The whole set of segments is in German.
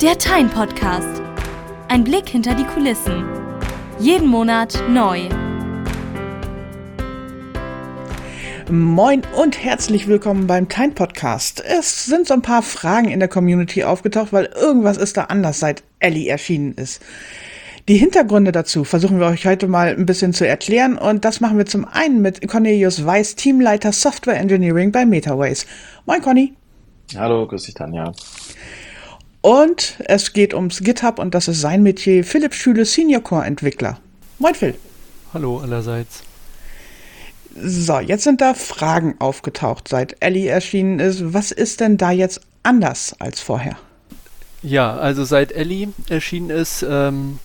Der Tyne Podcast. Ein Blick hinter die Kulissen. Jeden Monat neu. Moin und herzlich willkommen beim Time Podcast. Es sind so ein paar Fragen in der Community aufgetaucht, weil irgendwas ist da anders, seit Ellie erschienen ist. Die Hintergründe dazu versuchen wir euch heute mal ein bisschen zu erklären und das machen wir zum einen mit Cornelius Weiß, Teamleiter Software Engineering bei MetaWays. Moin Conny. Hallo, grüß dich Tanja. Und es geht ums GitHub und das ist sein Metier, Philipp Schüle, Senior Core Entwickler. Moin Phil. Hallo allerseits. So, jetzt sind da Fragen aufgetaucht, seit Ellie erschienen ist. Was ist denn da jetzt anders als vorher? Ja, also seit Ellie erschienen ist, ähm,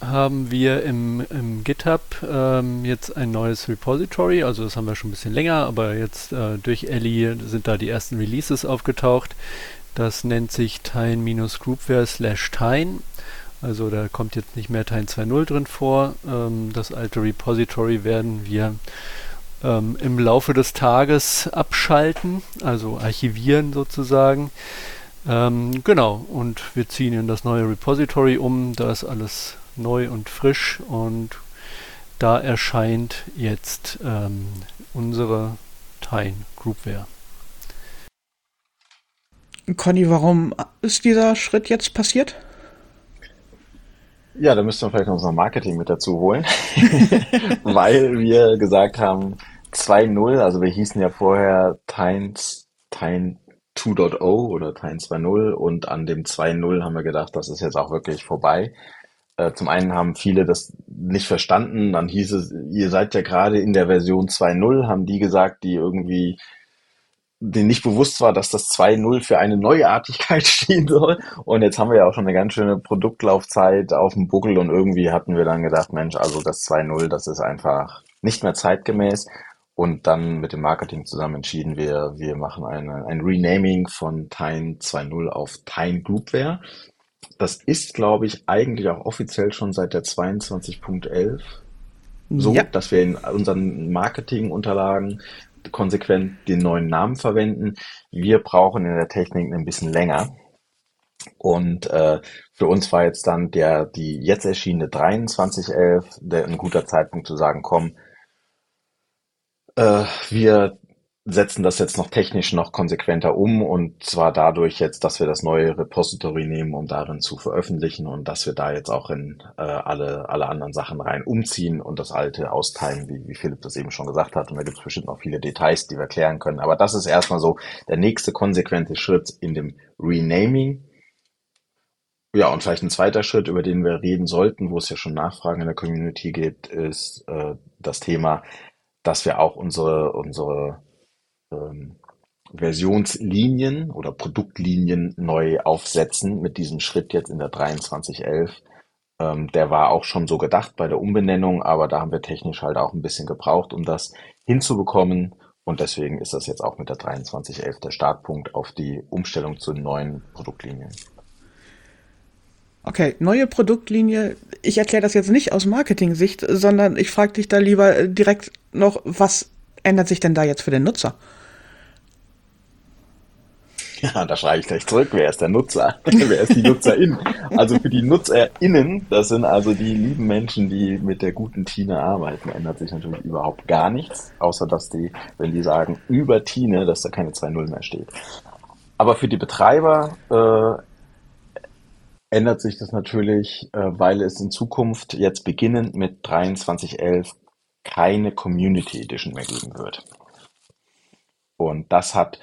haben wir im, im GitHub ähm, jetzt ein neues Repository. Also das haben wir schon ein bisschen länger, aber jetzt äh, durch Ellie sind da die ersten Releases aufgetaucht. Das nennt sich Tine-Groupware slash Tine. Also da kommt jetzt nicht mehr Tine 2.0 drin vor. Ähm, das alte Repository werden wir ähm, im Laufe des Tages abschalten, also archivieren sozusagen. Ähm, genau, und wir ziehen in das neue Repository um. Da ist alles neu und frisch und da erscheint jetzt ähm, unsere Tine Groupware. Conny, warum ist dieser Schritt jetzt passiert? Ja, da müssten wir vielleicht noch unser Marketing mit dazu holen, weil wir gesagt haben 2.0, also wir hießen ja vorher Tyne 2.0 oder Tyne 2.0 und an dem 2.0 haben wir gedacht, das ist jetzt auch wirklich vorbei. Äh, zum einen haben viele das nicht verstanden, dann hieß es, ihr seid ja gerade in der Version 2.0, haben die gesagt, die irgendwie denen nicht bewusst war, dass das 2.0 für eine Neuartigkeit stehen soll. Und jetzt haben wir ja auch schon eine ganz schöne Produktlaufzeit auf dem Buckel und irgendwie hatten wir dann gedacht, Mensch, also das 2.0, das ist einfach nicht mehr zeitgemäß. Und dann mit dem Marketing zusammen entschieden wir, wir machen eine, ein Renaming von Tyne 2.0 auf Tyne Groupware. Das ist, glaube ich, eigentlich auch offiziell schon seit der 22.11 so, ja. dass wir in unseren Marketingunterlagen konsequent den neuen Namen verwenden. Wir brauchen in der Technik ein bisschen länger. Und äh, für uns war jetzt dann der die jetzt erschienene 2311 der, ein guter Zeitpunkt zu sagen, komm, äh, wir setzen das jetzt noch technisch noch konsequenter um und zwar dadurch jetzt, dass wir das neue Repository nehmen, um darin zu veröffentlichen und dass wir da jetzt auch in äh, alle, alle anderen Sachen rein umziehen und das alte austeilen, wie, wie Philipp das eben schon gesagt hat. Und da gibt es bestimmt noch viele Details, die wir klären können. Aber das ist erstmal so der nächste konsequente Schritt in dem Renaming. Ja, und vielleicht ein zweiter Schritt, über den wir reden sollten, wo es ja schon Nachfragen in der Community gibt, ist äh, das Thema, dass wir auch unsere, unsere Versionslinien oder Produktlinien neu aufsetzen mit diesem Schritt jetzt in der 2311. Ähm, der war auch schon so gedacht bei der Umbenennung, aber da haben wir technisch halt auch ein bisschen gebraucht, um das hinzubekommen. Und deswegen ist das jetzt auch mit der 2311 der Startpunkt auf die Umstellung zu neuen Produktlinien. Okay, neue Produktlinie. Ich erkläre das jetzt nicht aus Marketing-Sicht, sondern ich frage dich da lieber direkt noch, was ändert sich denn da jetzt für den Nutzer? Ja, da schreibe ich gleich zurück. Wer ist der Nutzer? Wer ist die Nutzerin? Also für die NutzerInnen, das sind also die lieben Menschen, die mit der guten Tine arbeiten, ändert sich natürlich überhaupt gar nichts. Außer dass die, wenn die sagen über Tine, dass da keine 2.0 mehr steht. Aber für die Betreiber äh, ändert sich das natürlich, äh, weil es in Zukunft jetzt beginnend mit 23.11 keine Community Edition mehr geben wird. Und das hat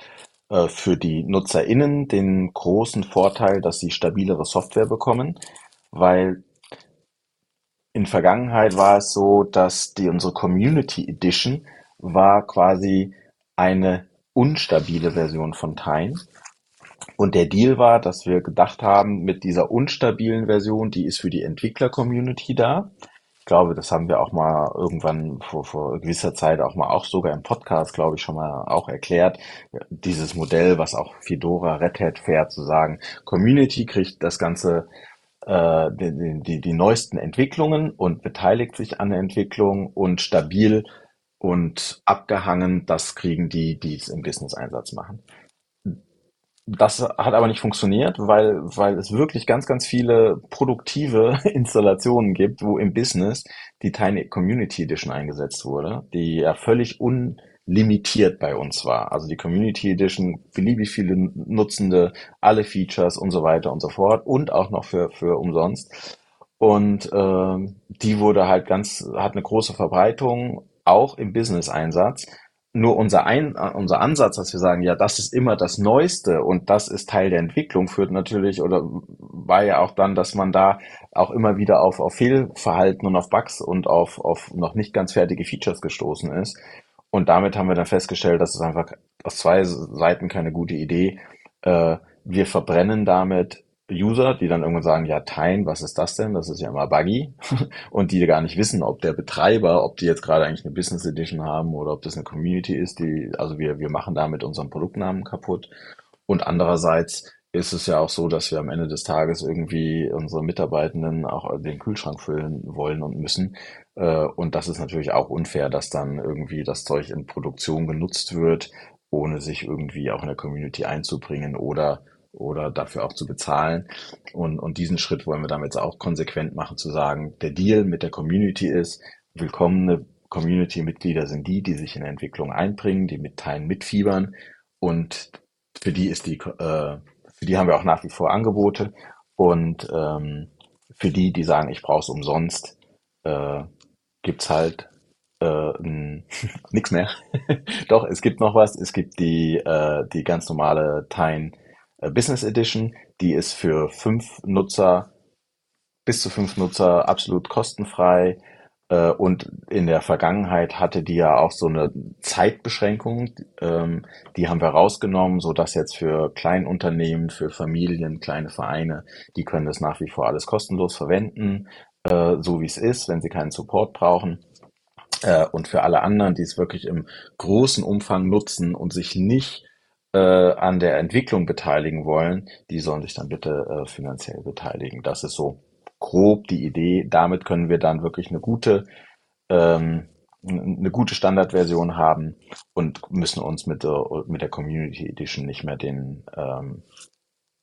für die NutzerInnen den großen Vorteil, dass sie stabilere Software bekommen, weil in Vergangenheit war es so, dass die unsere Community Edition war quasi eine unstabile Version von Time. Und der Deal war, dass wir gedacht haben, mit dieser unstabilen Version, die ist für die Entwickler-Community da. Ich glaube, das haben wir auch mal irgendwann vor, vor gewisser Zeit auch mal auch sogar im Podcast, glaube ich, schon mal auch erklärt. Dieses Modell, was auch Fedora, Red Hat fährt, zu sagen, Community kriegt das Ganze äh, die, die, die neuesten Entwicklungen und beteiligt sich an der Entwicklung und stabil und abgehangen, das kriegen die, die es im Business-Einsatz machen. Das hat aber nicht funktioniert, weil, weil es wirklich ganz, ganz viele produktive Installationen gibt, wo im Business die Tiny Community Edition eingesetzt wurde, die ja völlig unlimitiert bei uns war. Also die Community Edition, beliebig viele Nutzende, alle Features und so weiter und so fort und auch noch für, für umsonst. Und äh, die wurde halt ganz, hat eine große Verbreitung, auch im Business-Einsatz. Nur unser, Ein, unser Ansatz, dass wir sagen, ja, das ist immer das Neueste und das ist Teil der Entwicklung, führt natürlich oder war ja auch dann, dass man da auch immer wieder auf, auf Fehlverhalten und auf Bugs und auf, auf noch nicht ganz fertige Features gestoßen ist. Und damit haben wir dann festgestellt, dass es einfach aus zwei Seiten keine gute Idee. Äh, wir verbrennen damit User, die dann irgendwann sagen, ja, Tine, was ist das denn? Das ist ja immer buggy. Und die gar nicht wissen, ob der Betreiber, ob die jetzt gerade eigentlich eine Business Edition haben oder ob das eine Community ist, die, also wir, wir machen damit unseren Produktnamen kaputt. Und andererseits ist es ja auch so, dass wir am Ende des Tages irgendwie unsere Mitarbeitenden auch den Kühlschrank füllen wollen und müssen. Äh, und das ist natürlich auch unfair, dass dann irgendwie das Zeug in Produktion genutzt wird, ohne sich irgendwie auch in der Community einzubringen oder oder dafür auch zu bezahlen. Und, und diesen Schritt wollen wir damit auch konsequent machen, zu sagen, der Deal mit der Community ist, willkommene Community-Mitglieder sind die, die sich in Entwicklung einbringen, die mit Teilen mitfiebern. Und für die ist die, äh, für die haben wir auch nach wie vor Angebote. Und ähm, für die, die sagen, ich brauche es umsonst, äh, gibt's halt äh, nichts mehr. Doch, es gibt noch was. Es gibt die, äh, die ganz normale äh, Business Edition. Die ist für fünf Nutzer, bis zu fünf Nutzer absolut kostenfrei. Äh, und in der Vergangenheit hatte die ja auch so eine Zeitbeschränkung. Ähm, die haben wir rausgenommen, so dass jetzt für Kleinunternehmen, für Familien, kleine Vereine, die können das nach wie vor alles kostenlos verwenden, äh, so wie es ist, wenn sie keinen Support brauchen. Und für alle anderen, die es wirklich im großen Umfang nutzen und sich nicht äh, an der Entwicklung beteiligen wollen, die sollen sich dann bitte äh, finanziell beteiligen. Das ist so grob die Idee. Damit können wir dann wirklich eine gute ähm, eine gute Standardversion haben und müssen uns mit der, mit der Community Edition nicht mehr den, ähm,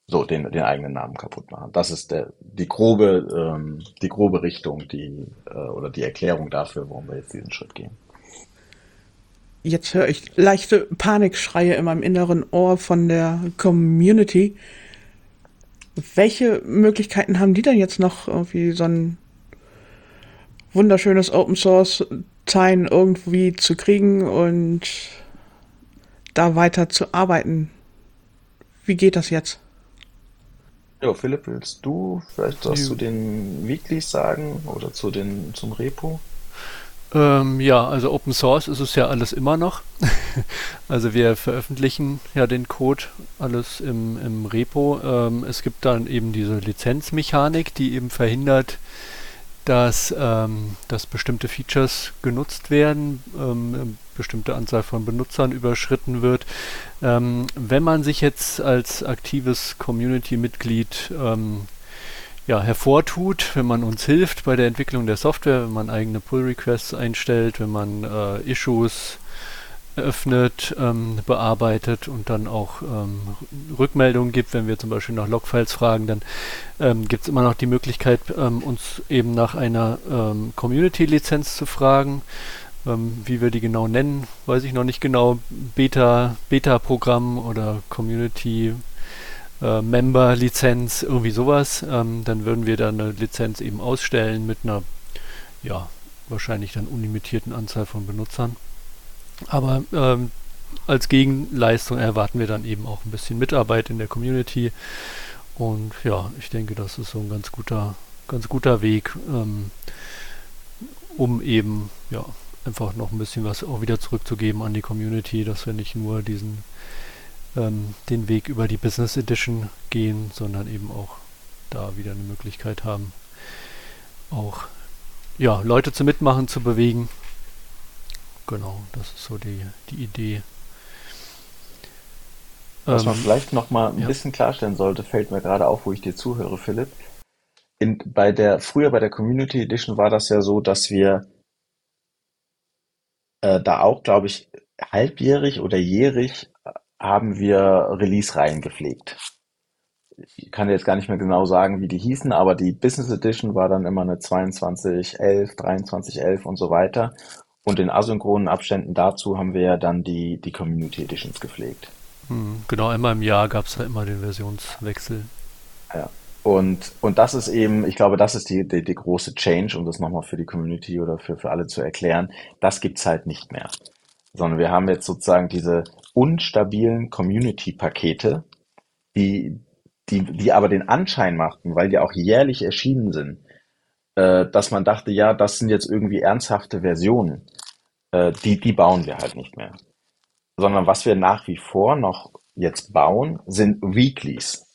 so, den, den eigenen Namen kaputt machen. Das ist der, die grobe, ähm, die grobe Richtung, die, äh, oder die Erklärung dafür, warum wir jetzt diesen Schritt gehen. Jetzt höre ich leichte Panikschreie in meinem inneren Ohr von der Community. Welche Möglichkeiten haben die denn jetzt noch, irgendwie so ein wunderschönes Open Source Teilen irgendwie zu kriegen und da weiter zu arbeiten? Wie geht das jetzt? Ja, Philipp, willst du vielleicht was zu den Weeklies sagen oder zu den, zum Repo? Ähm, ja, also Open Source ist es ja alles immer noch. also wir veröffentlichen ja den Code alles im, im Repo. Ähm, es gibt dann eben diese Lizenzmechanik, die eben verhindert, dass, ähm, dass bestimmte Features genutzt werden, ähm, bestimmte Anzahl von Benutzern überschritten wird. Ähm, wenn man sich jetzt als aktives Community-Mitglied ähm, ja, hervortut, wenn man uns hilft bei der Entwicklung der Software, wenn man eigene Pull-Requests einstellt, wenn man äh, Issues öffnet, ähm, bearbeitet und dann auch ähm, Rückmeldungen gibt, wenn wir zum Beispiel nach Logfiles fragen, dann ähm, gibt es immer noch die Möglichkeit, ähm, uns eben nach einer ähm, Community-Lizenz zu fragen. Ähm, wie wir die genau nennen, weiß ich noch nicht genau. Beta, Beta-Programm oder Community äh, Member-Lizenz, irgendwie sowas, ähm, dann würden wir da eine Lizenz eben ausstellen mit einer, ja, wahrscheinlich dann unlimitierten Anzahl von Benutzern. Aber ähm, als Gegenleistung erwarten wir dann eben auch ein bisschen Mitarbeit in der Community. Und ja, ich denke, das ist so ein ganz guter, ganz guter Weg, ähm, um eben ja einfach noch ein bisschen was auch wieder zurückzugeben an die Community, dass wir nicht nur diesen ähm, den Weg über die Business Edition gehen, sondern eben auch da wieder eine Möglichkeit haben, auch ja, Leute zu mitmachen, zu bewegen. Genau, das ist so die, die Idee. Was man ähm, vielleicht noch mal ein ja. bisschen klarstellen sollte, fällt mir gerade auf, wo ich dir zuhöre, Philipp. In, bei der, früher bei der Community Edition war das ja so, dass wir äh, da auch, glaube ich, halbjährig oder jährig haben wir Release-Reihen gepflegt. Ich kann jetzt gar nicht mehr genau sagen, wie die hießen, aber die Business Edition war dann immer eine 2211, 2311 und so weiter. Und in asynchronen Abständen dazu haben wir ja dann die, die Community Editions gepflegt. Hm, genau, einmal im Jahr gab es da immer den Versionswechsel. Ja. Und, und das ist eben, ich glaube, das ist die, die, die große Change, um das nochmal für die Community oder für, für alle zu erklären. Das gibt's halt nicht mehr. Sondern wir haben jetzt sozusagen diese unstabilen Community-Pakete, die, die, die aber den Anschein machten, weil die auch jährlich erschienen sind, äh, dass man dachte, ja, das sind jetzt irgendwie ernsthafte Versionen. Äh, die, die bauen wir halt nicht mehr. Sondern was wir nach wie vor noch jetzt bauen, sind Weeklies.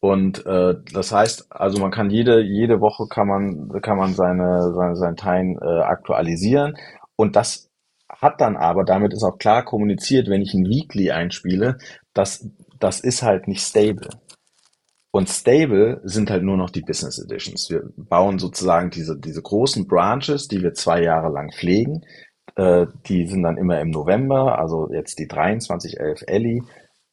Und äh, das heißt, also man kann jede jede Woche kann man kann man seine seine sein Time äh, aktualisieren und das hat dann aber damit ist auch klar kommuniziert, wenn ich ein Weekly einspiele, dass das ist halt nicht stable. Und stable sind halt nur noch die Business Editions. Wir bauen sozusagen diese diese großen Branches, die wir zwei Jahre lang pflegen. Äh, die sind dann immer im November, also jetzt die 2311 Ellie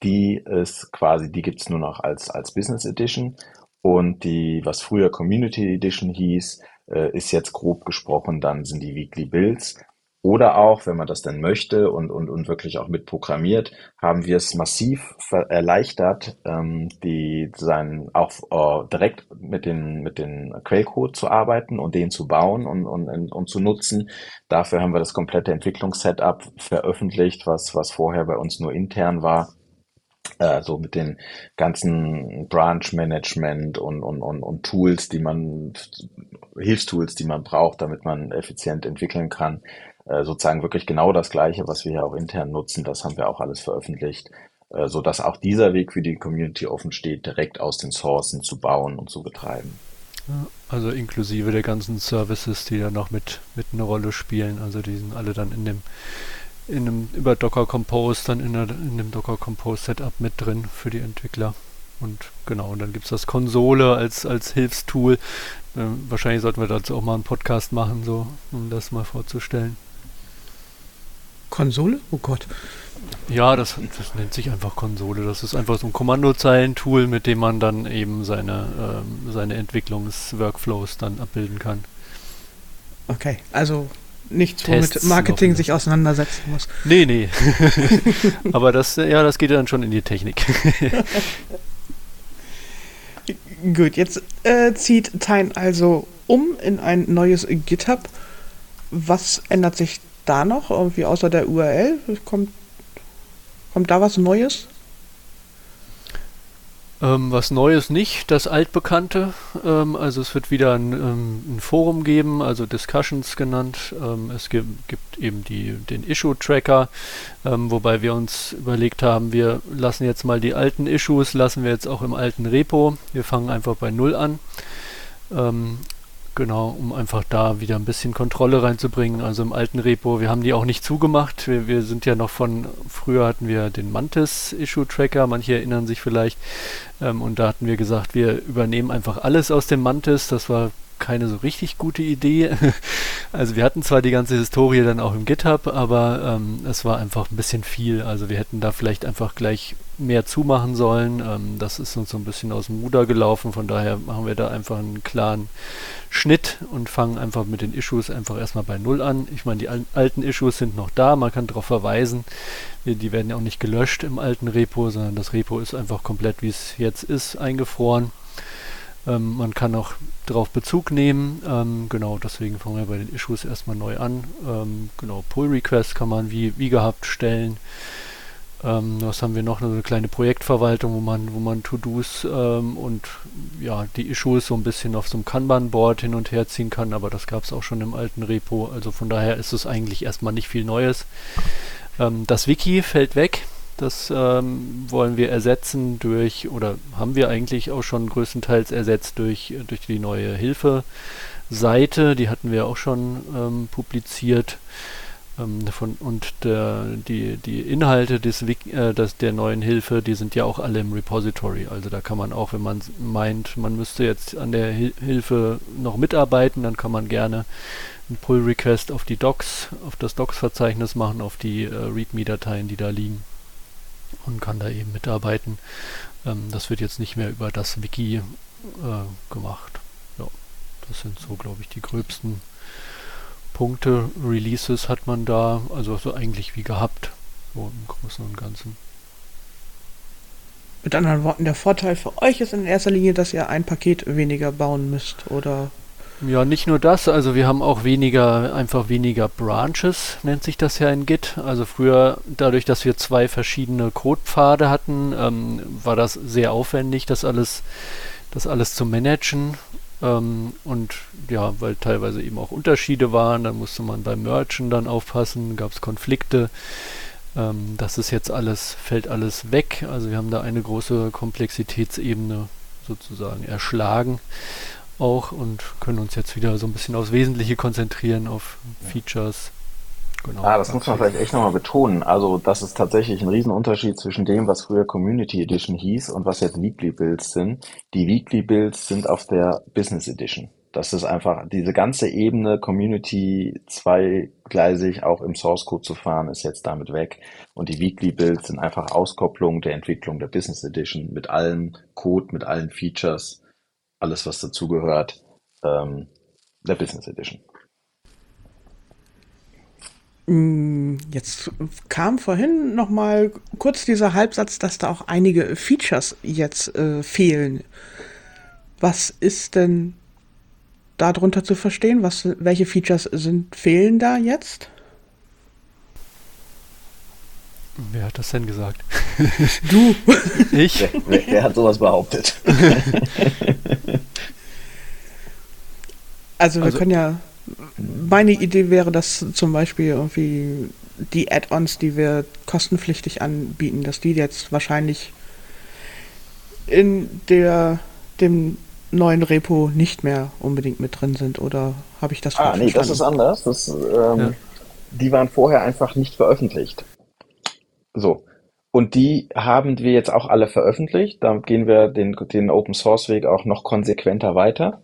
die ist quasi, die gibt's nur noch als, als Business Edition. Und die, was früher Community Edition hieß, äh, ist jetzt grob gesprochen, dann sind die Weekly Builds. Oder auch, wenn man das denn möchte und, und, und wirklich auch mitprogrammiert, haben wir es massiv erleichtert, ähm, die sein auch äh, direkt mit den mit den Quellcode zu arbeiten und den zu bauen und, und, und zu nutzen. Dafür haben wir das komplette Entwicklungssetup veröffentlicht, was was vorher bei uns nur intern war äh, so mit den ganzen Branch Management und, und, und, und Tools, die man, Hilfstools, die man braucht, damit man effizient entwickeln kann. Äh, sozusagen wirklich genau das Gleiche, was wir hier auch intern nutzen, das haben wir auch alles veröffentlicht, äh, so dass auch dieser Weg für die Community offen steht, direkt aus den Sourcen zu bauen und zu betreiben. Also inklusive der ganzen Services, die da noch mit, mit eine Rolle spielen. Also die sind alle dann in dem in einem, über Docker Compose dann in, einer, in dem Docker Compose Setup mit drin für die Entwickler. Und genau, und dann gibt es das Konsole als, als Hilfstool. Ähm, wahrscheinlich sollten wir dazu auch mal einen Podcast machen, so, um das mal vorzustellen. Konsole? Oh Gott. Ja, das, das nennt sich einfach Konsole. Das ist einfach so ein Kommandozeilentool, mit dem man dann eben seine, ähm, seine Entwicklungsworkflows dann abbilden kann. Okay, also nichts, womit Marketing sich auseinandersetzen muss. Nee, nee. Aber das, ja, das geht dann schon in die Technik. Gut, jetzt äh, zieht Tyne also um in ein neues GitHub. Was ändert sich da noch? Irgendwie außer der URL? Kommt, kommt da was Neues? Ähm, was Neues nicht, das Altbekannte. Ähm, also es wird wieder ein, ähm, ein, Forum geben, also Discussions genannt. Ähm, es gibt, gibt, eben die, den Issue-Tracker, ähm, wobei wir uns überlegt haben, wir lassen jetzt mal die alten Issues, lassen wir jetzt auch im alten Repo. Wir fangen einfach bei Null an. Genau, um einfach da wieder ein bisschen Kontrolle reinzubringen. Also im alten Repo, wir haben die auch nicht zugemacht. Wir, wir sind ja noch von, früher hatten wir den Mantis Issue Tracker, manche erinnern sich vielleicht. Ähm, und da hatten wir gesagt, wir übernehmen einfach alles aus dem Mantis. Das war keine so richtig gute Idee. Also wir hatten zwar die ganze Historie dann auch im GitHub, aber ähm, es war einfach ein bisschen viel. Also wir hätten da vielleicht einfach gleich mehr zumachen sollen. Ähm, das ist uns so ein bisschen aus dem Ruder gelaufen. Von daher machen wir da einfach einen klaren Schnitt und fangen einfach mit den Issues einfach erstmal bei Null an. Ich meine, die alten Issues sind noch da. Man kann darauf verweisen. Die werden ja auch nicht gelöscht im alten Repo, sondern das Repo ist einfach komplett, wie es jetzt ist, eingefroren. Ähm, man kann auch darauf Bezug nehmen. Ähm, genau, deswegen fangen wir bei den Issues erstmal neu an. Ähm, genau, Pull Request kann man wie, wie gehabt stellen. Ähm, was haben wir noch? Eine kleine Projektverwaltung, wo man, wo man To-Dos ähm, und ja, die Issues so ein bisschen auf so einem Kanban-Board hin und her ziehen kann, aber das gab es auch schon im alten Repo. Also von daher ist es eigentlich erstmal nicht viel Neues. Ähm, das Wiki fällt weg. Das ähm, wollen wir ersetzen durch, oder haben wir eigentlich auch schon größtenteils ersetzt durch, durch die neue Hilfe-Seite. Die hatten wir auch schon ähm, publiziert. Ähm, von, und der, die, die Inhalte des, äh, des, der neuen Hilfe, die sind ja auch alle im Repository. Also da kann man auch, wenn man meint, man müsste jetzt an der Hil Hilfe noch mitarbeiten, dann kann man gerne einen Pull-Request auf die Docs, auf das Docs-Verzeichnis machen, auf die äh, README-Dateien, die da liegen. Und kann da eben mitarbeiten. Ähm, das wird jetzt nicht mehr über das Wiki äh, gemacht. Ja, das sind so, glaube ich, die gröbsten Punkte. Releases hat man da, also so eigentlich wie gehabt, so im Großen und Ganzen. Mit anderen Worten, der Vorteil für euch ist in erster Linie, dass ihr ein Paket weniger bauen müsst, oder? Ja, nicht nur das, also wir haben auch weniger, einfach weniger Branches, nennt sich das ja in Git. Also früher, dadurch, dass wir zwei verschiedene Codepfade hatten, ähm, war das sehr aufwendig, das alles, das alles zu managen. Ähm, und ja, weil teilweise eben auch Unterschiede waren, dann musste man beim Merchen dann aufpassen, gab es Konflikte. Ähm, das ist jetzt alles, fällt alles weg. Also wir haben da eine große Komplexitätsebene sozusagen erschlagen auch und können uns jetzt wieder so ein bisschen aufs Wesentliche konzentrieren, auf Features. Genau. Ah, das muss man vielleicht echt nochmal betonen. Also das ist tatsächlich ein Riesenunterschied zwischen dem, was früher Community Edition hieß und was jetzt Weekly Builds sind. Die Weekly Builds sind auf der Business Edition. Das ist einfach, diese ganze Ebene Community zweigleisig auch im Source Code zu fahren, ist jetzt damit weg. Und die Weekly Builds sind einfach Auskopplung der Entwicklung der Business Edition mit allen Code, mit allen Features alles, was dazugehört, ähm, der Business Edition. Mm, jetzt kam vorhin noch mal kurz dieser Halbsatz, dass da auch einige Features jetzt äh, fehlen. Was ist denn darunter zu verstehen? Was, welche Features sind fehlen da jetzt? Wer hat das denn gesagt? Du. ich? Wer, wer, wer hat sowas behauptet? also wir also, können ja, meine Idee wäre, dass zum Beispiel irgendwie die Add-ons, die wir kostenpflichtig anbieten, dass die jetzt wahrscheinlich in der, dem neuen Repo nicht mehr unbedingt mit drin sind, oder habe ich das ah, falsch Ah, nee, verstanden? das ist anders. Das, ähm, ja. Die waren vorher einfach nicht veröffentlicht. So. Und die haben wir jetzt auch alle veröffentlicht. Da gehen wir den, den Open Source Weg auch noch konsequenter weiter.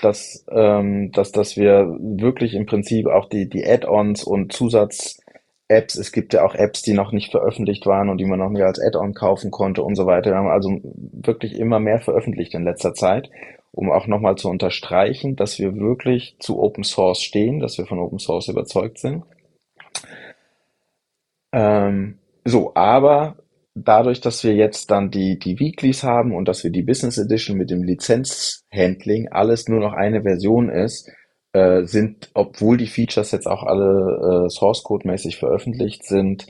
Dass, ähm, dass, dass wir wirklich im Prinzip auch die, die Add-ons und Zusatz-Apps, es gibt ja auch Apps, die noch nicht veröffentlicht waren und die man noch nicht als Add-on kaufen konnte und so weiter. Wir haben also wirklich immer mehr veröffentlicht in letzter Zeit, um auch nochmal zu unterstreichen, dass wir wirklich zu Open Source stehen, dass wir von Open Source überzeugt sind. Ähm, so, aber dadurch, dass wir jetzt dann die, die Weeklies haben und dass wir die Business Edition mit dem Lizenzhandling alles nur noch eine Version ist, äh, sind, obwohl die Features jetzt auch alle äh, Source Code mäßig veröffentlicht sind,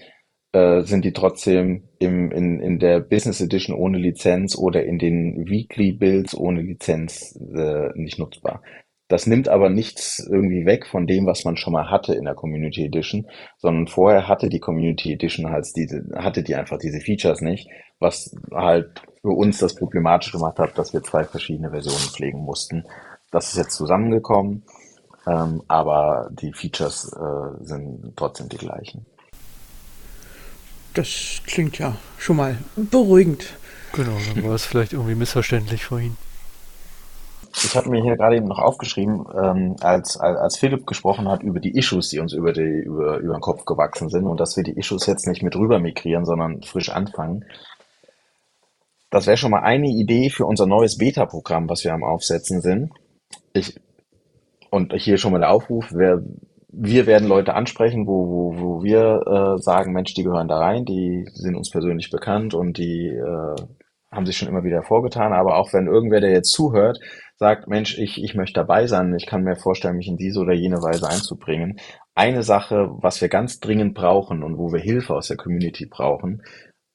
äh, sind die trotzdem im, in, in der Business Edition ohne Lizenz oder in den Weekly Builds ohne Lizenz äh, nicht nutzbar. Das nimmt aber nichts irgendwie weg von dem, was man schon mal hatte in der Community Edition, sondern vorher hatte die Community Edition halt diese, hatte die einfach diese Features nicht, was halt für uns das problematisch gemacht hat, dass wir zwei verschiedene Versionen pflegen mussten. Das ist jetzt zusammengekommen, ähm, aber die Features äh, sind trotzdem die gleichen. Das klingt ja schon mal beruhigend. Genau, dann war es vielleicht irgendwie missverständlich vorhin. Ich habe mir hier gerade eben noch aufgeschrieben, ähm, als, als, Philipp gesprochen hat über die Issues, die uns über, die, über, über den Kopf gewachsen sind und dass wir die Issues jetzt nicht mit rüber migrieren, sondern frisch anfangen. Das wäre schon mal eine Idee für unser neues Beta-Programm, was wir am Aufsetzen sind. Ich, und hier schon mal der Aufruf, wer, wir werden Leute ansprechen, wo, wo, wo wir äh, sagen, Mensch, die gehören da rein, die sind uns persönlich bekannt und die äh, haben sich schon immer wieder vorgetan. Aber auch wenn irgendwer, der jetzt zuhört, sagt, Mensch, ich, ich möchte dabei sein, ich kann mir vorstellen, mich in diese oder jene Weise einzubringen. Eine Sache, was wir ganz dringend brauchen und wo wir Hilfe aus der Community brauchen,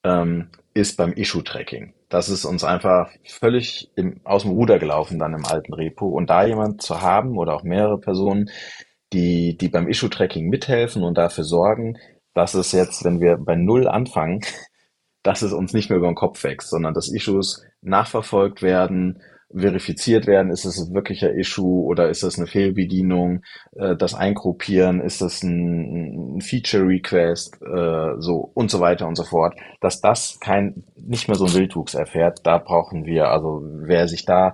ähm, ist beim Issue-Tracking. Das ist uns einfach völlig im, aus dem Ruder gelaufen dann im alten Repo. Und da jemand zu haben oder auch mehrere Personen, die, die beim Issue-Tracking mithelfen und dafür sorgen, dass es jetzt, wenn wir bei Null anfangen, dass es uns nicht mehr über den Kopf wächst, sondern dass Issues nachverfolgt werden, verifiziert werden, ist es ein wirklicher Issue oder ist das eine Fehlbedienung, äh, das Eingruppieren, ist das ein, ein Feature Request, äh, so und so weiter und so fort, dass das kein nicht mehr so ein Wildwuchs erfährt, da brauchen wir, also wer sich da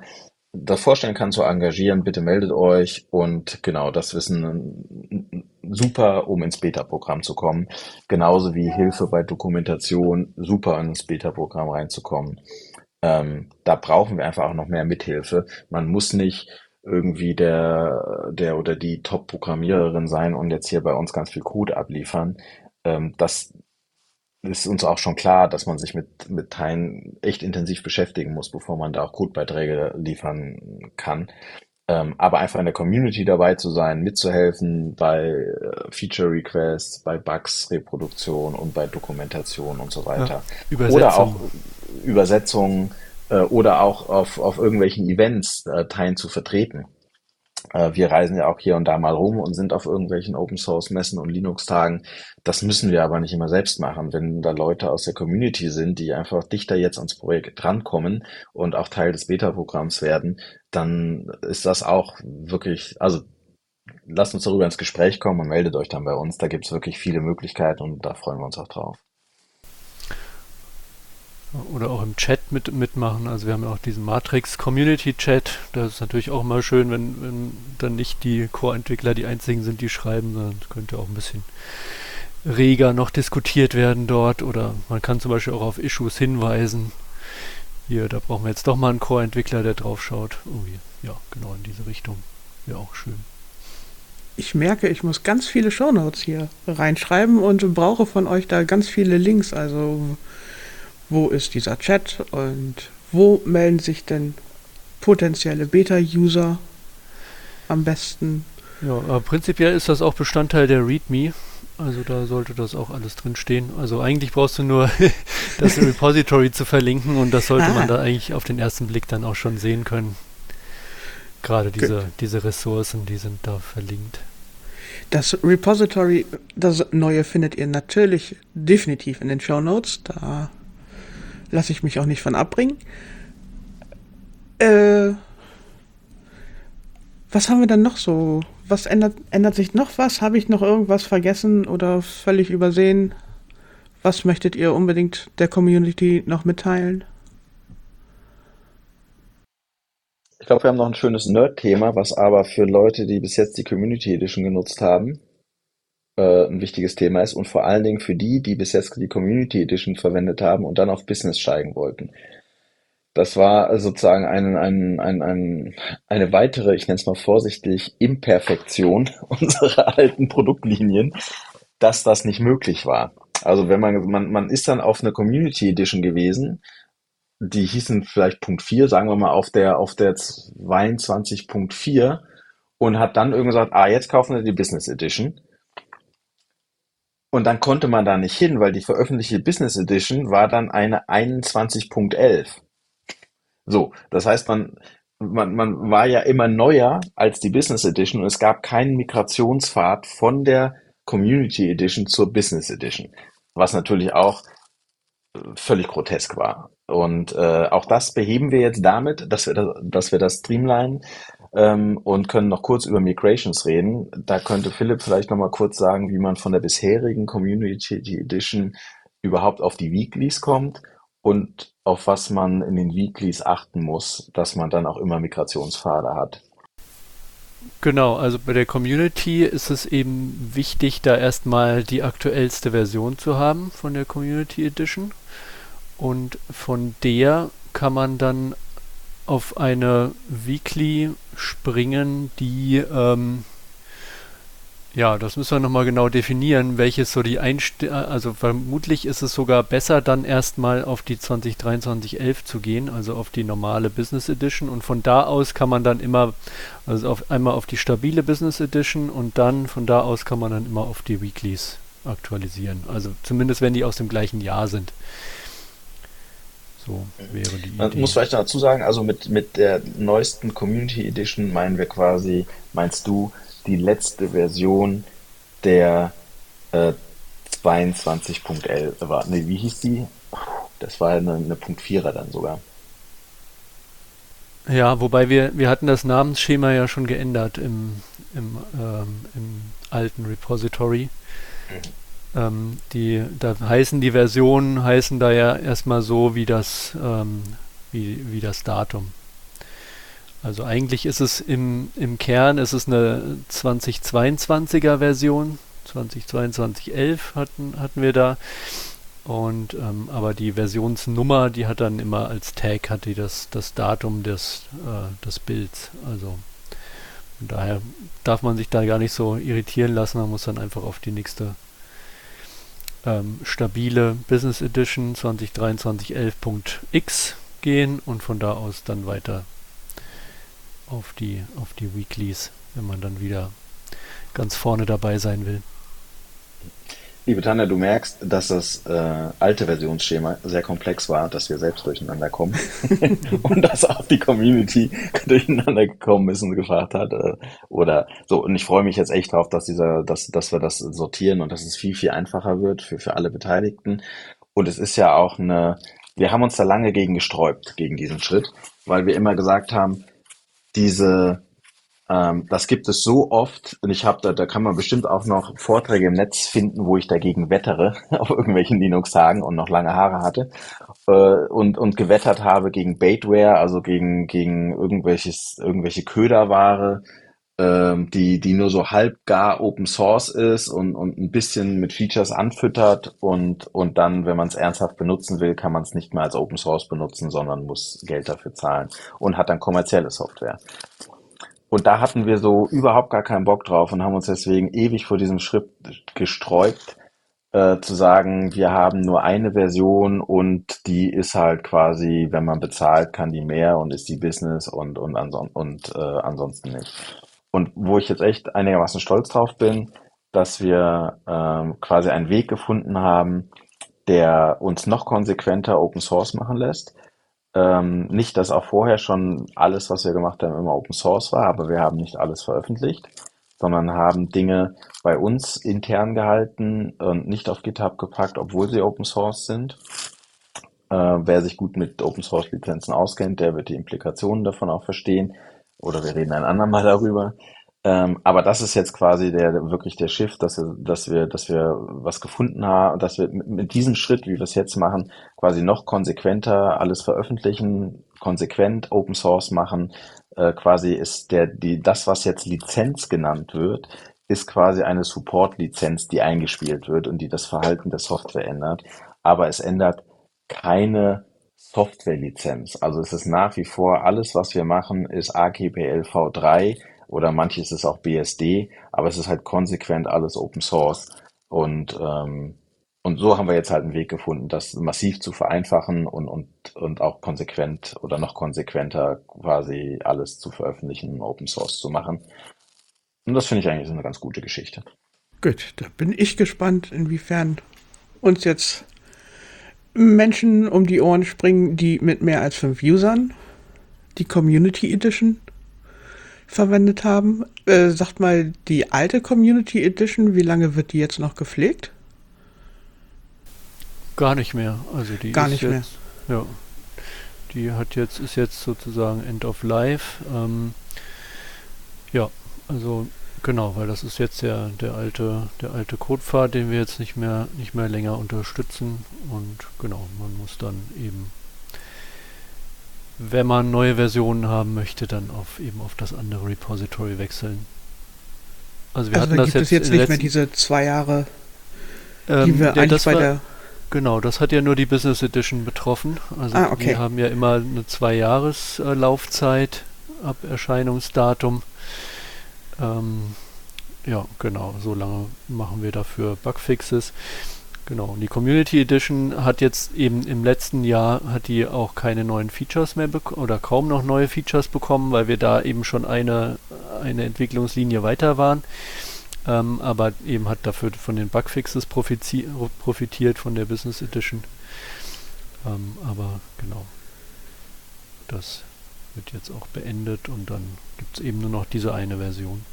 das vorstellen kann zu engagieren, bitte meldet euch und genau, das wissen super, um ins Beta-Programm zu kommen. Genauso wie Hilfe bei Dokumentation, super, ins Beta-Programm reinzukommen. Ähm, da brauchen wir einfach auch noch mehr Mithilfe. Man muss nicht irgendwie der, der oder die Top-Programmiererin sein und jetzt hier bei uns ganz viel Code abliefern. Ähm, das ist uns auch schon klar, dass man sich mit, mit Teilen echt intensiv beschäftigen muss, bevor man da auch Codebeiträge liefern kann. Ähm, aber einfach in der Community dabei zu sein, mitzuhelfen bei äh, Feature Requests, bei Bugs, Reproduktion und bei Dokumentation und so weiter. Ja, oder auch Übersetzungen äh, oder auch auf, auf irgendwelchen Events äh, Teilen zu vertreten. Äh, wir reisen ja auch hier und da mal rum und sind auf irgendwelchen Open Source Messen und Linux Tagen. Das müssen wir aber nicht immer selbst machen. Wenn da Leute aus der Community sind, die einfach dichter jetzt ans Projekt drankommen und auch Teil des Beta-Programms werden, dann ist das auch wirklich, also lasst uns darüber ins Gespräch kommen und meldet euch dann bei uns. Da gibt es wirklich viele Möglichkeiten und da freuen wir uns auch drauf. Oder auch im Chat mit, mitmachen. Also wir haben ja auch diesen Matrix Community Chat. Das ist natürlich auch mal schön, wenn, wenn dann nicht die Core-Entwickler die einzigen sind, die schreiben, sondern es könnte auch ein bisschen reger noch diskutiert werden dort. Oder man kann zum Beispiel auch auf Issues hinweisen. Hier, da brauchen wir jetzt doch mal einen Core-Entwickler, der drauf schaut. Irgendwie, ja, genau in diese Richtung. Wäre auch schön. Ich merke, ich muss ganz viele Shownotes hier reinschreiben und brauche von euch da ganz viele Links. Also wo ist dieser Chat und wo melden sich denn potenzielle Beta-User am besten? Ja, prinzipiell ist das auch Bestandteil der README. Also da sollte das auch alles drin stehen. Also eigentlich brauchst du nur das Repository zu verlinken und das sollte ah. man da eigentlich auf den ersten Blick dann auch schon sehen können. Gerade diese, diese Ressourcen, die sind da verlinkt. Das Repository, das neue findet ihr natürlich definitiv in den Show Notes. Da lasse ich mich auch nicht von abbringen. Äh, was haben wir dann noch so? Was ändert, ändert sich noch was? Habe ich noch irgendwas vergessen oder völlig übersehen? Was möchtet ihr unbedingt der Community noch mitteilen? Ich glaube, wir haben noch ein schönes Nerd-Thema, was aber für Leute, die bis jetzt die Community Edition genutzt haben, ein wichtiges Thema ist und vor allen Dingen für die, die bis jetzt die Community Edition verwendet haben und dann auf Business steigen wollten. Das war sozusagen ein, ein, ein, ein, eine weitere, ich nenne es mal vorsichtig, Imperfektion unserer alten Produktlinien, dass das nicht möglich war. Also wenn man, man, man ist dann auf eine Community Edition gewesen, die hießen vielleicht Punkt 4, sagen wir mal auf der, auf der 22.4 und hat dann irgendwie gesagt, ah, jetzt kaufen wir die Business Edition. Und dann konnte man da nicht hin, weil die veröffentlichte Business Edition war dann eine 21.11. So, das heißt, man, man, man war ja immer neuer als die Business Edition und es gab keinen Migrationspfad von der Community Edition zur Business Edition, was natürlich auch äh, völlig grotesk war. Und äh, auch das beheben wir jetzt damit, dass wir das, dass wir das streamline ähm, und können noch kurz über Migrations reden. Da könnte Philipp vielleicht noch mal kurz sagen, wie man von der bisherigen Community Edition überhaupt auf die Weeklies kommt und auf was man in den Weeklies achten muss, dass man dann auch immer Migrationspfade hat. Genau, also bei der Community ist es eben wichtig, da erstmal die aktuellste Version zu haben von der Community Edition. Und von der kann man dann auf eine Weekly springen, die, ähm, ja, das müssen wir nochmal genau definieren, welches so die Einstellung, also vermutlich ist es sogar besser, dann erstmal auf die 2023-11 zu gehen, also auf die normale Business Edition und von da aus kann man dann immer, also auf, einmal auf die stabile Business Edition und dann von da aus kann man dann immer auf die Weeklies aktualisieren, also zumindest wenn die aus dem gleichen Jahr sind. So wäre die Idee. Man muss vielleicht dazu sagen, also mit, mit der neuesten Community Edition meinen wir quasi, meinst du, die letzte Version der äh, 22.11 war. Ne, wie hieß die? Das war eine, eine Punkt 4er dann sogar. Ja, wobei wir, wir hatten das Namensschema ja schon geändert im, im, ähm, im alten Repository. Mhm. Ähm, die, da heißen die Versionen heißen da ja erstmal so wie das, ähm, wie, wie das Datum. Also eigentlich ist es im, im Kern ist es eine 2022er Version. 2022 11 hatten, hatten wir da. Und ähm, aber die Versionsnummer, die hat dann immer als Tag hat die das, das Datum des, äh, des Bilds. Also von daher darf man sich da gar nicht so irritieren lassen. Man muss dann einfach auf die nächste ähm, stabile Business Edition 2023 11.x gehen und von da aus dann weiter auf die, auf die Weeklies, wenn man dann wieder ganz vorne dabei sein will. Liebe Tanja, du merkst, dass das äh, alte Versionsschema sehr komplex war, dass wir selbst durcheinander kommen und dass auch die Community durcheinander gekommen ist und gefragt hat äh, oder so. Und ich freue mich jetzt echt drauf, dass dieser, dass, dass wir das sortieren und dass es viel viel einfacher wird für für alle Beteiligten. Und es ist ja auch eine, wir haben uns da lange gegen gesträubt gegen diesen Schritt, weil wir immer gesagt haben, diese ähm, das gibt es so oft und ich habe da, da kann man bestimmt auch noch Vorträge im Netz finden, wo ich dagegen wettere auf irgendwelchen Linux-Tagen und noch lange Haare hatte äh, und und gewettert habe gegen Baitware, also gegen gegen irgendwelches irgendwelche Köderware, ähm, die die nur so halb gar Open Source ist und und ein bisschen mit Features anfüttert und und dann, wenn man es ernsthaft benutzen will, kann man es nicht mehr als Open Source benutzen, sondern muss Geld dafür zahlen und hat dann kommerzielle Software. Und da hatten wir so überhaupt gar keinen Bock drauf und haben uns deswegen ewig vor diesem Schritt gesträubt, äh, zu sagen, wir haben nur eine Version und die ist halt quasi, wenn man bezahlt, kann die mehr und ist die Business und, und, anson und äh, ansonsten nicht. Und wo ich jetzt echt einigermaßen stolz drauf bin, dass wir ähm, quasi einen Weg gefunden haben, der uns noch konsequenter Open Source machen lässt, ähm, nicht, dass auch vorher schon alles, was wir gemacht haben, immer Open Source war, aber wir haben nicht alles veröffentlicht, sondern haben Dinge bei uns intern gehalten und nicht auf GitHub gepackt, obwohl sie Open Source sind. Äh, wer sich gut mit Open Source Lizenzen auskennt, der wird die Implikationen davon auch verstehen. Oder wir reden ein andermal darüber. Ähm, aber das ist jetzt quasi der wirklich der Shift, dass wir, dass wir, dass wir was gefunden haben, dass wir mit, diesem Schritt, wie wir es jetzt machen, quasi noch konsequenter alles veröffentlichen, konsequent Open Source machen. Äh, quasi ist der die das, was jetzt Lizenz genannt wird, ist quasi eine Support-Lizenz, die eingespielt wird und die das Verhalten der Software ändert. Aber es ändert keine Software-Lizenz. Also es ist nach wie vor alles, was wir machen, ist AGPL v3 oder manches ist auch BSD, aber es ist halt konsequent alles Open Source. Und, ähm, und so haben wir jetzt halt einen Weg gefunden, das massiv zu vereinfachen und, und, und auch konsequent oder noch konsequenter quasi alles zu veröffentlichen, Open Source zu machen. Und das finde ich eigentlich eine ganz gute Geschichte. Gut, da bin ich gespannt, inwiefern uns jetzt Menschen um die Ohren springen, die mit mehr als fünf Usern die Community Edition verwendet haben. Äh, sagt mal, die alte Community Edition, wie lange wird die jetzt noch gepflegt? Gar nicht mehr. Also die Gar nicht jetzt, mehr. Ja. Die hat jetzt, ist jetzt sozusagen End of Life. Ähm, ja, also genau, weil das ist jetzt der, der alte, der alte Codepfad, den wir jetzt nicht mehr, nicht mehr länger unterstützen. Und genau, man muss dann eben wenn man neue Versionen haben möchte, dann auf eben auf das andere Repository wechseln. Also wir also hatten da das gibt jetzt, es jetzt nicht mehr diese zwei Jahre, die ähm, wir ja, eigentlich bei war, der Genau, das hat ja nur die Business Edition betroffen. Also ah, okay. wir haben ja immer eine zwei Jahres Laufzeit ab Erscheinungsdatum. Ähm, ja, genau, so lange machen wir dafür Bugfixes. Genau, und die Community Edition hat jetzt eben im letzten Jahr hat die auch keine neuen Features mehr bekommen oder kaum noch neue Features bekommen, weil wir da eben schon eine, eine Entwicklungslinie weiter waren. Ähm, aber eben hat dafür von den Bugfixes profitiert von der Business Edition. Ähm, aber genau, das wird jetzt auch beendet und dann gibt es eben nur noch diese eine Version.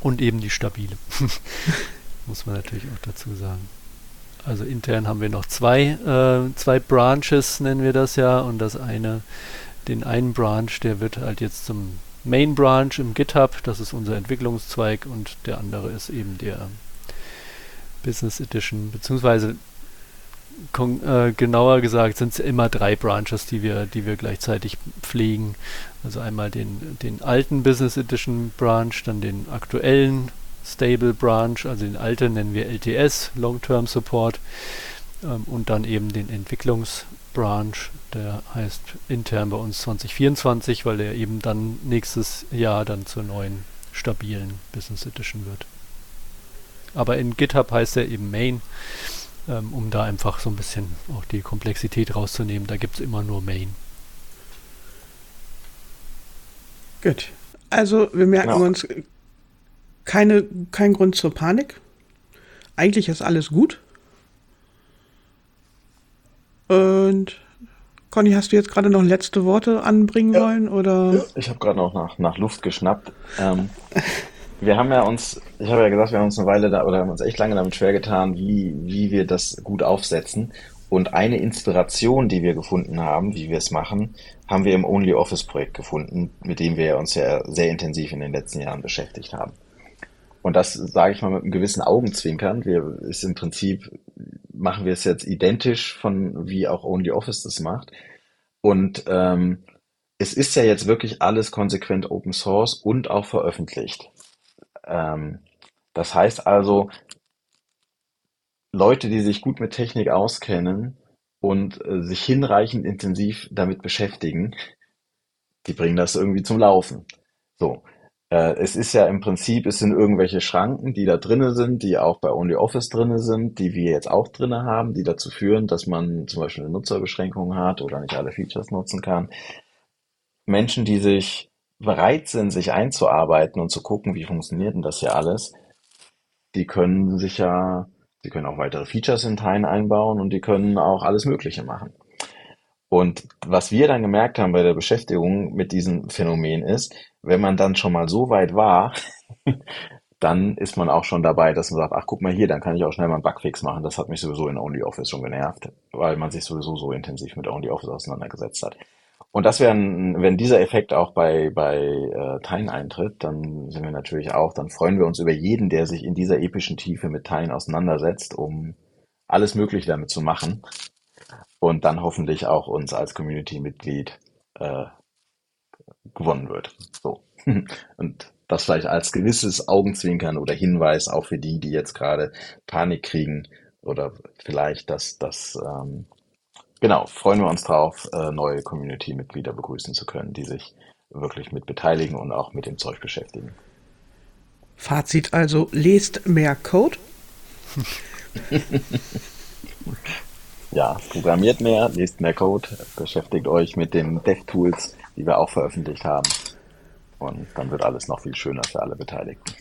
Und eben die stabile. muss man natürlich auch dazu sagen. Also intern haben wir noch zwei, äh, zwei Branches, nennen wir das ja, und das eine, den einen Branch, der wird halt jetzt zum Main Branch im GitHub, das ist unser Entwicklungszweig, und der andere ist eben der Business Edition, beziehungsweise äh, genauer gesagt sind es immer drei Branches, die wir, die wir gleichzeitig pflegen. Also einmal den, den alten Business Edition Branch, dann den aktuellen Stable Branch, also den alten nennen wir LTS, Long Term Support, ähm, und dann eben den Entwicklungsbranch, der heißt intern bei uns 2024, weil der eben dann nächstes Jahr dann zur neuen stabilen Business Edition wird. Aber in GitHub heißt er eben Main, ähm, um da einfach so ein bisschen auch die Komplexität rauszunehmen. Da gibt es immer nur Main. Gut. Also wir merken genau. uns keine, kein Grund zur Panik. Eigentlich ist alles gut. Und Conny, hast du jetzt gerade noch letzte Worte anbringen ja. wollen? Oder? Ja, ich habe gerade noch nach, nach Luft geschnappt. Ähm, wir haben ja uns, ich habe ja gesagt, wir haben uns eine Weile da oder haben uns echt lange damit schwer getan, wie, wie wir das gut aufsetzen. Und eine Inspiration, die wir gefunden haben, wie wir es machen, haben wir im Only Office Projekt gefunden, mit dem wir uns ja sehr intensiv in den letzten Jahren beschäftigt haben. Und das sage ich mal mit einem gewissen Augenzwinkern. Wir ist im Prinzip machen wir es jetzt identisch von wie auch Only Office das macht. Und ähm, es ist ja jetzt wirklich alles konsequent Open Source und auch veröffentlicht. Ähm, das heißt also, Leute, die sich gut mit Technik auskennen und äh, sich hinreichend intensiv damit beschäftigen, die bringen das irgendwie zum Laufen. So. Äh, es ist ja im Prinzip, es sind irgendwelche Schranken, die da drinnen sind, die auch bei OnlyOffice drinnen sind, die wir jetzt auch drinnen haben, die dazu führen, dass man zum Beispiel eine Nutzerbeschränkung hat oder nicht alle Features nutzen kann. Menschen, die sich bereit sind, sich einzuarbeiten und zu gucken, wie funktioniert denn das hier alles, die können sich ja, die können auch weitere Features in Teilen einbauen und die können auch alles Mögliche machen. Und was wir dann gemerkt haben bei der Beschäftigung mit diesem Phänomen ist, wenn man dann schon mal so weit war, dann ist man auch schon dabei, dass man sagt, ach guck mal hier, dann kann ich auch schnell mal einen Bugfix machen. Das hat mich sowieso in OnlyOffice schon genervt, weil man sich sowieso so intensiv mit OnlyOffice auseinandergesetzt hat. Und das wäre, wenn dieser Effekt auch bei, bei äh, Teilen eintritt, dann sind wir natürlich auch, dann freuen wir uns über jeden, der sich in dieser epischen Tiefe mit Teilen auseinandersetzt, um alles Mögliche damit zu machen und dann hoffentlich auch uns als Community-Mitglied äh, gewonnen wird. So. Und das vielleicht als gewisses Augenzwinkern oder Hinweis auch für die, die jetzt gerade Panik kriegen oder vielleicht das, das ähm, genau, freuen wir uns drauf, äh, neue Community-Mitglieder begrüßen zu können, die sich wirklich mit beteiligen und auch mit dem Zeug beschäftigen. Fazit also, lest mehr Code. ja, programmiert mehr, lest mehr Code, beschäftigt euch mit den Dev-Tools, die wir auch veröffentlicht haben. Und dann wird alles noch viel schöner für alle Beteiligten.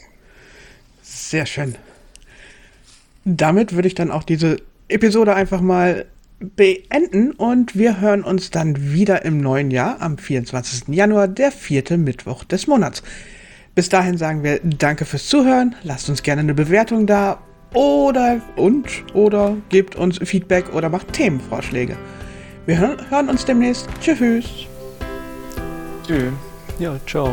Sehr schön. Damit würde ich dann auch diese Episode einfach mal beenden und wir hören uns dann wieder im neuen Jahr am 24. Januar, der vierte Mittwoch des Monats. Bis dahin sagen wir Danke fürs Zuhören, lasst uns gerne eine Bewertung da oder und oder gebt uns Feedback oder macht Themenvorschläge. Wir hören, hören uns demnächst. Tschüss. Tschüss. Ja, ciao.